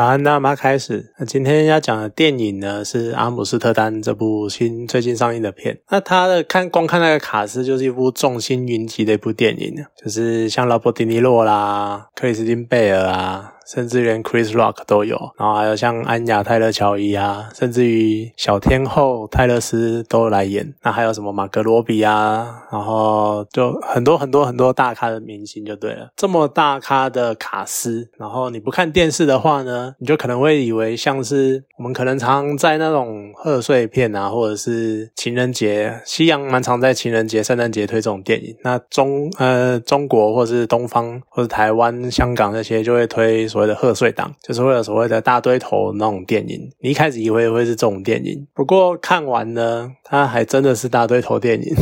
好，那我们开始。那今天要讲的电影呢，是《阿姆斯特丹》这部新最近上映的片。那它的看光看那个卡斯，就是一部众星云集的一部电影，就是像劳勃迪尼洛啦、克里斯汀贝尔啊。甚至连 Chris Rock 都有，然后还有像安雅泰勒乔伊啊，甚至于小天后泰勒斯都来演。那还有什么马格罗比啊，然后就很多很多很多大咖的明星就对了。这么大咖的卡司，然后你不看电视的话呢，你就可能会以为像是我们可能常在那种贺岁片啊，或者是情人节，西洋蛮常在情人节、圣诞节推这种电影。那中呃中国或是东方或者台湾、香港那些就会推说。所谓的贺岁档，就是为了所谓的大堆头那种电影。你一开始以为会是这种电影，不过看完呢，它还真的是大堆头电影。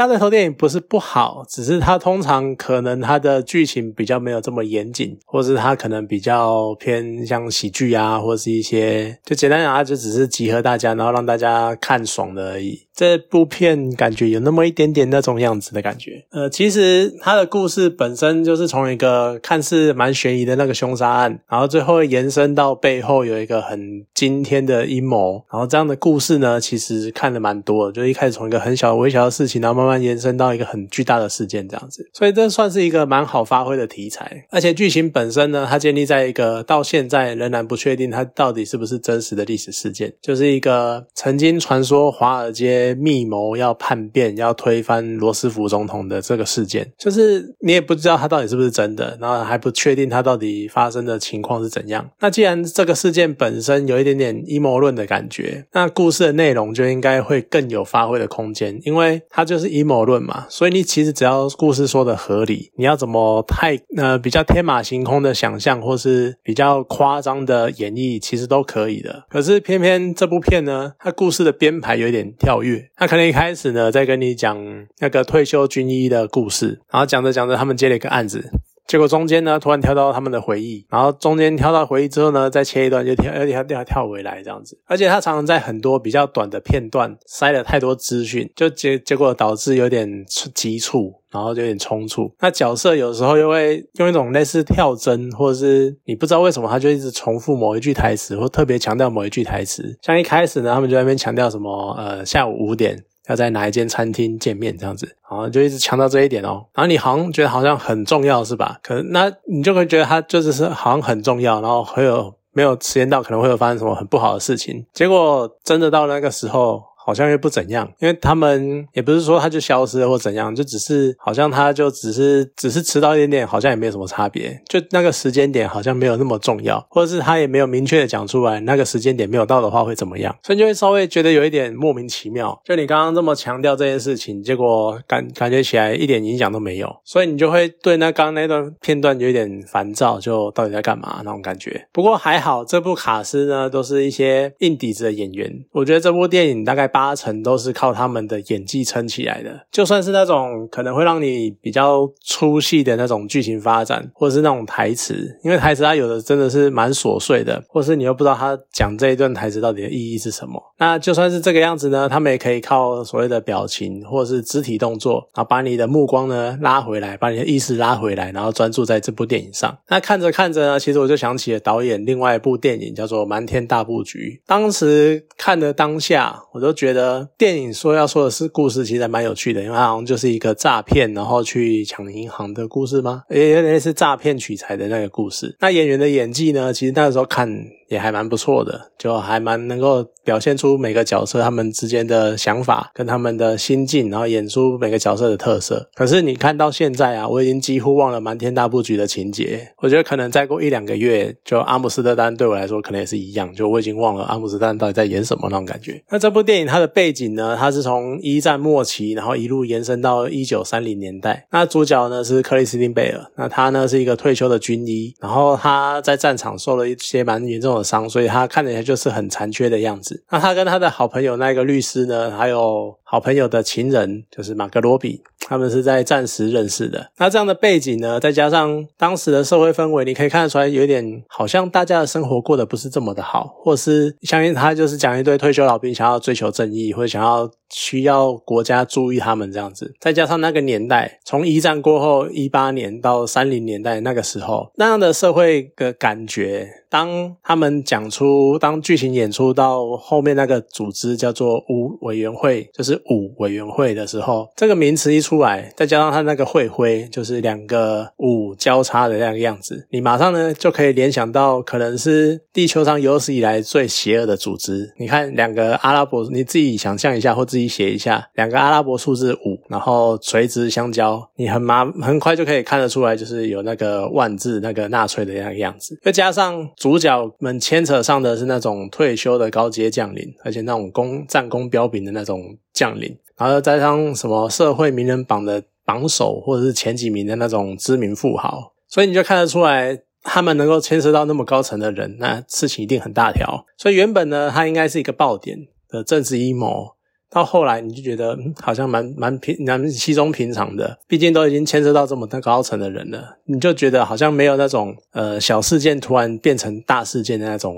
大堆头电影不是不好，只是它通常可能它的剧情比较没有这么严谨，或是它可能比较偏像喜剧啊，或是一些就简单讲，它就只是集合大家，然后让大家看爽的而已。这部片感觉有那么一点点那种样子的感觉。呃，其实它的故事本身就是从一个看似蛮悬疑的那个凶杀案，然后最后延伸到背后有一个很惊天的阴谋，然后这样的故事呢，其实看的蛮多的。就一开始从一个很小微小的事情，然后慢慢延伸到一个很巨大的事件这样子。所以这算是一个蛮好发挥的题材。而且剧情本身呢，它建立在一个到现在仍然不确定它到底是不是真实的历史事件，就是一个曾经传说华尔街。密谋要叛变，要推翻罗斯福总统的这个事件，就是你也不知道它到底是不是真的，然后还不确定它到底发生的情况是怎样。那既然这个事件本身有一点点阴谋论的感觉，那故事的内容就应该会更有发挥的空间，因为它就是阴谋论嘛。所以你其实只要故事说的合理，你要怎么太呃比较天马行空的想象，或是比较夸张的演绎，其实都可以的。可是偏偏这部片呢，它故事的编排有点跳跃。它可能一开始呢，在跟你讲那个退休军医的故事，然后讲着讲着，他们接了一个案子，结果中间呢，突然跳到他们的回忆，然后中间跳到回忆之后呢，再切一段就跳，而且他跳跳回来这样子，而且他常常在很多比较短的片段塞了太多资讯，就结结果导致有点急促。然后就有点冲突，那角色有时候又会用一种类似跳帧，或者是你不知道为什么他就一直重复某一句台词，或特别强调某一句台词。像一开始呢，他们就在那边强调什么，呃，下午五点要在哪一间餐厅见面这样子，然后就一直强调这一点哦。然后你好像觉得好像很重要是吧？可那你就会觉得他就是是好像很重要，然后会有没有时间到可能会有发生什么很不好的事情。结果真的到那个时候。好像又不怎样，因为他们也不是说他就消失了或怎样，就只是好像他就只是只是迟到一点点，好像也没有什么差别，就那个时间点好像没有那么重要，或者是他也没有明确的讲出来那个时间点没有到的话会怎么样，所以就会稍微觉得有一点莫名其妙。就你刚刚这么强调这件事情，结果感感觉起来一点影响都没有，所以你就会对那刚刚那段片段有一点烦躁，就到底在干嘛那种感觉。不过还好，这部卡斯呢都是一些硬底子的演员，我觉得这部电影大概。八成都是靠他们的演技撑起来的，就算是那种可能会让你比较出戏的那种剧情发展，或者是那种台词，因为台词它有的真的是蛮琐碎的，或是你又不知道他讲这一段台词到底的意义是什么。那就算是这个样子呢，他们也可以靠所谓的表情或者是肢体动作，然后把你的目光呢拉回来，把你的意识拉回来，然后专注在这部电影上。那看着看着呢，其实我就想起了导演另外一部电影叫做《瞒天大布局》，当时看的当下，我都。觉得电影说要说的是故事，其实还蛮有趣的，因为它好像就是一个诈骗，然后去抢银行的故事吗？也有点类似诈骗取财的那个故事。那演员的演技呢？其实那个时候看。也还蛮不错的，就还蛮能够表现出每个角色他们之间的想法跟他们的心境，然后演出每个角色的特色。可是你看到现在啊，我已经几乎忘了瞒天大布局的情节。我觉得可能再过一两个月，就阿姆斯特丹对我来说可能也是一样，就我已经忘了阿姆斯特丹到底在演什么那种感觉。那这部电影它的背景呢，它是从一战末期，然后一路延伸到一九三零年代。那主角呢是克里斯汀贝尔，那他呢是一个退休的军医，然后他在战场受了一些蛮严重的。伤，所以他看起来就是很残缺的样子。那他跟他的好朋友那个律师呢，还有好朋友的情人，就是马格罗比，他们是在战时认识的。那这样的背景呢，再加上当时的社会氛围，你可以看得出来，有点好像大家的生活过得不是这么的好，或是相信他就是讲一堆退休老兵想要追求正义，或者想要。需要国家注意他们这样子，再加上那个年代，从一战过后一八年到三零年代那个时候，那样的社会的感觉。当他们讲出，当剧情演出到后面那个组织叫做五委员会，就是五委员会的时候，这个名词一出来，再加上他那个会徽，就是两个五交叉的那个样子，你马上呢就可以联想到，可能是地球上有史以来最邪恶的组织。你看两个阿拉伯，你自己想象一下，或自己写一下，两个阿拉伯数字五，然后垂直相交，你很麻很快就可以看得出来，就是有那个万字那个纳粹的那个样子，再加上。主角们牵扯上的是那种退休的高阶将领，而且那种功战功彪炳的那种将领，然后再加上什么社会名人榜的榜首或者是前几名的那种知名富豪，所以你就看得出来，他们能够牵涉到那么高层的人，那事情一定很大条。所以原本呢，它应该是一个爆点的政治阴谋。到后来你就觉得好像蛮蛮平蛮稀松平常的，毕竟都已经牵涉到这么高层的人了，你就觉得好像没有那种呃小事件突然变成大事件的那种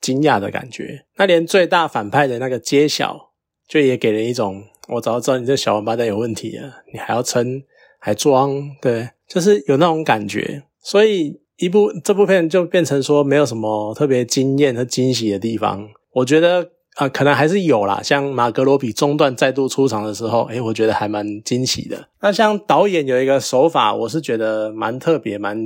惊讶的感觉。那连最大反派的那个揭晓，就也给人一种我早知道你这小王八蛋有问题了，你还要撑还装，对，就是有那种感觉。所以一部这部片就变成说没有什么特别惊艳和惊喜的地方，我觉得。啊，可能还是有啦。像马格罗比中段再度出场的时候，诶，我觉得还蛮惊喜的。那像导演有一个手法，我是觉得蛮特别，蛮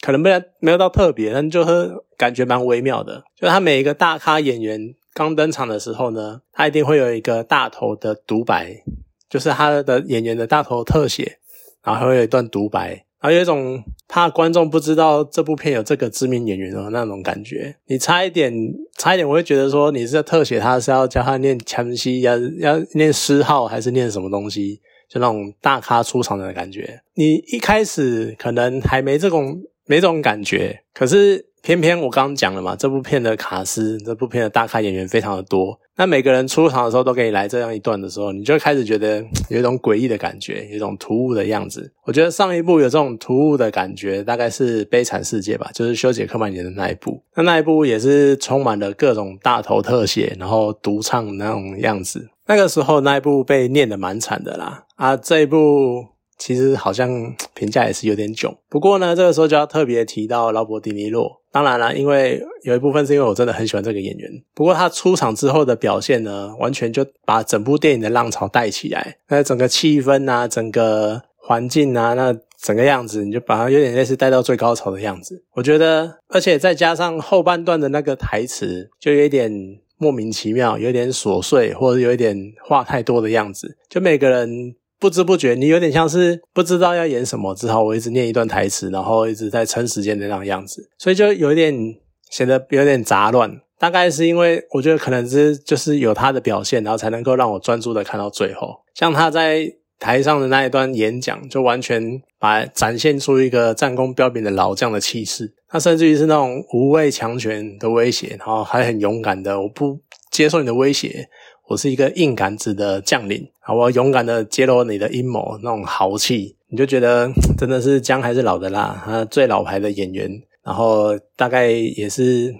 可能没有没有到特别，但就是感觉蛮微妙的。就他每一个大咖演员刚登场的时候呢，他一定会有一个大头的独白，就是他的演员的大头特写，然后还会有一段独白。还有一种怕观众不知道这部片有这个知名演员的那种感觉，你差一点，差一点，我会觉得说你是在特写，他是要教他念枪西，要要念诗号还是念什么东西，就那种大咖出场的感觉。你一开始可能还没这种没这种感觉，可是。偏偏我刚刚讲了嘛，这部片的卡斯，这部片的大咖演员非常的多。那每个人出场的时候都给你来这样一段的时候，你就开始觉得有一种诡异的感觉，有一种突兀的样子。我觉得上一部有这种突兀的感觉，大概是《悲惨世界》吧，就是修杰克曼演的那一部。那那一部也是充满了各种大头特写，然后独唱那种样子。那个时候那一部被念的蛮惨的啦。啊，这一部其实好像评价也是有点囧。不过呢，这个时候就要特别提到劳勃迪尼洛。当然了，因为有一部分是因为我真的很喜欢这个演员。不过他出场之后的表现呢，完全就把整部电影的浪潮带起来。那整个气氛啊，整个环境啊，那整个样子，你就把它有点类似带到最高潮的样子。我觉得，而且再加上后半段的那个台词，就有一点莫名其妙，有点琐碎，或者有一点话太多的样子。就每个人。不知不觉，你有点像是不知道要演什么，只好我一直念一段台词，然后一直在撑时间的那种样子，所以就有一点显得有点杂乱。大概是因为我觉得可能是就是有他的表现，然后才能够让我专注的看到最后。像他在台上的那一段演讲，就完全把展现出一个战功彪炳的老将的气势。他甚至于是那种无畏强权的威胁，然后还很勇敢的，我不接受你的威胁。我是一个硬杆子的将领好！我勇敢的揭露你的阴谋，那种豪气，你就觉得真的是姜还是老的辣，他最老牌的演员，然后大概也是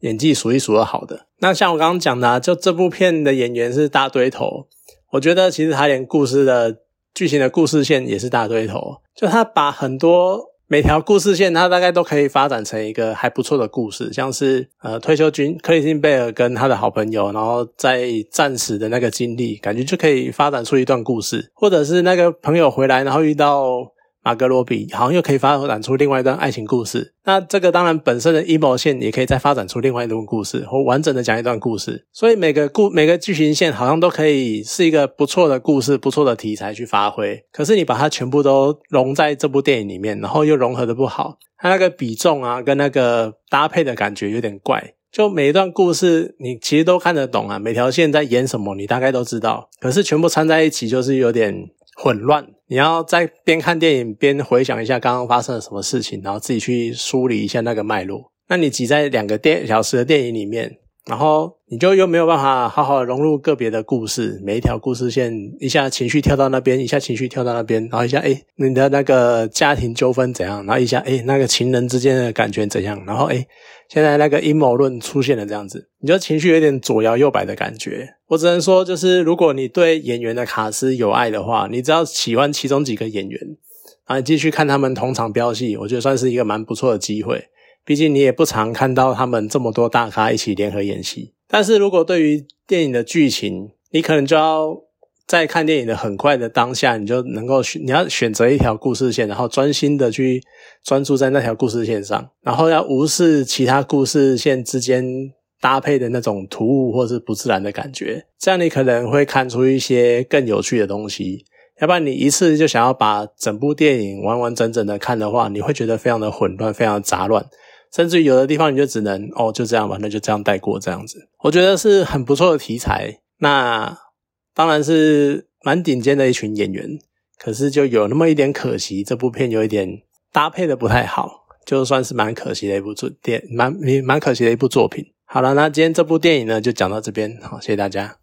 演技数一数二好的。那像我刚刚讲的，就这部片的演员是大堆头，我觉得其实他连故事的剧情的故事线也是大堆头，就他把很多。每条故事线，它大概都可以发展成一个还不错的故事，像是呃退休军克里斯汀贝尔跟他的好朋友，然后在战时的那个经历，感觉就可以发展出一段故事，或者是那个朋友回来，然后遇到。马格罗比好像又可以发展出另外一段爱情故事，那这个当然本身的阴谋线也可以再发展出另外一段故事，或完整的讲一段故事。所以每个故每个剧情线好像都可以是一个不错的故事，不错的题材去发挥。可是你把它全部都融在这部电影里面，然后又融合的不好，它那个比重啊跟那个搭配的感觉有点怪。就每一段故事你其实都看得懂啊，每条线在演什么你大概都知道，可是全部掺在一起就是有点。混乱，你要在边看电影边回想一下刚刚发生了什么事情，然后自己去梳理一下那个脉络。那你挤在两个电小时的电影里面。然后你就又没有办法好好融入个别的故事，每一条故事线一下情绪跳到那边，一下情绪跳到那边，然后一下哎你的那个家庭纠纷怎样，然后一下哎那个情人之间的感觉怎样，然后哎现在那个阴谋论出现了这样子，你就情绪有点左摇右摆的感觉。我只能说，就是如果你对演员的卡司有爱的话，你只要喜欢其中几个演员，然后继续看他们同场飙戏，我觉得算是一个蛮不错的机会。毕竟你也不常看到他们这么多大咖一起联合演戏，但是如果对于电影的剧情，你可能就要在看电影的很快的当下，你就能够选你要选择一条故事线，然后专心的去专注在那条故事线上，然后要无视其他故事线之间搭配的那种突兀或是不自然的感觉，这样你可能会看出一些更有趣的东西。要不然你一次就想要把整部电影完完整整的看的话，你会觉得非常的混乱，非常杂乱。甚至于有的地方你就只能哦就这样吧，那就这样带过这样子，我觉得是很不错的题材。那当然是蛮顶尖的一群演员，可是就有那么一点可惜，这部片有一点搭配的不太好，就算是蛮可惜的一部作电，蛮蛮可惜的一部作品。好了，那今天这部电影呢就讲到这边，好，谢谢大家。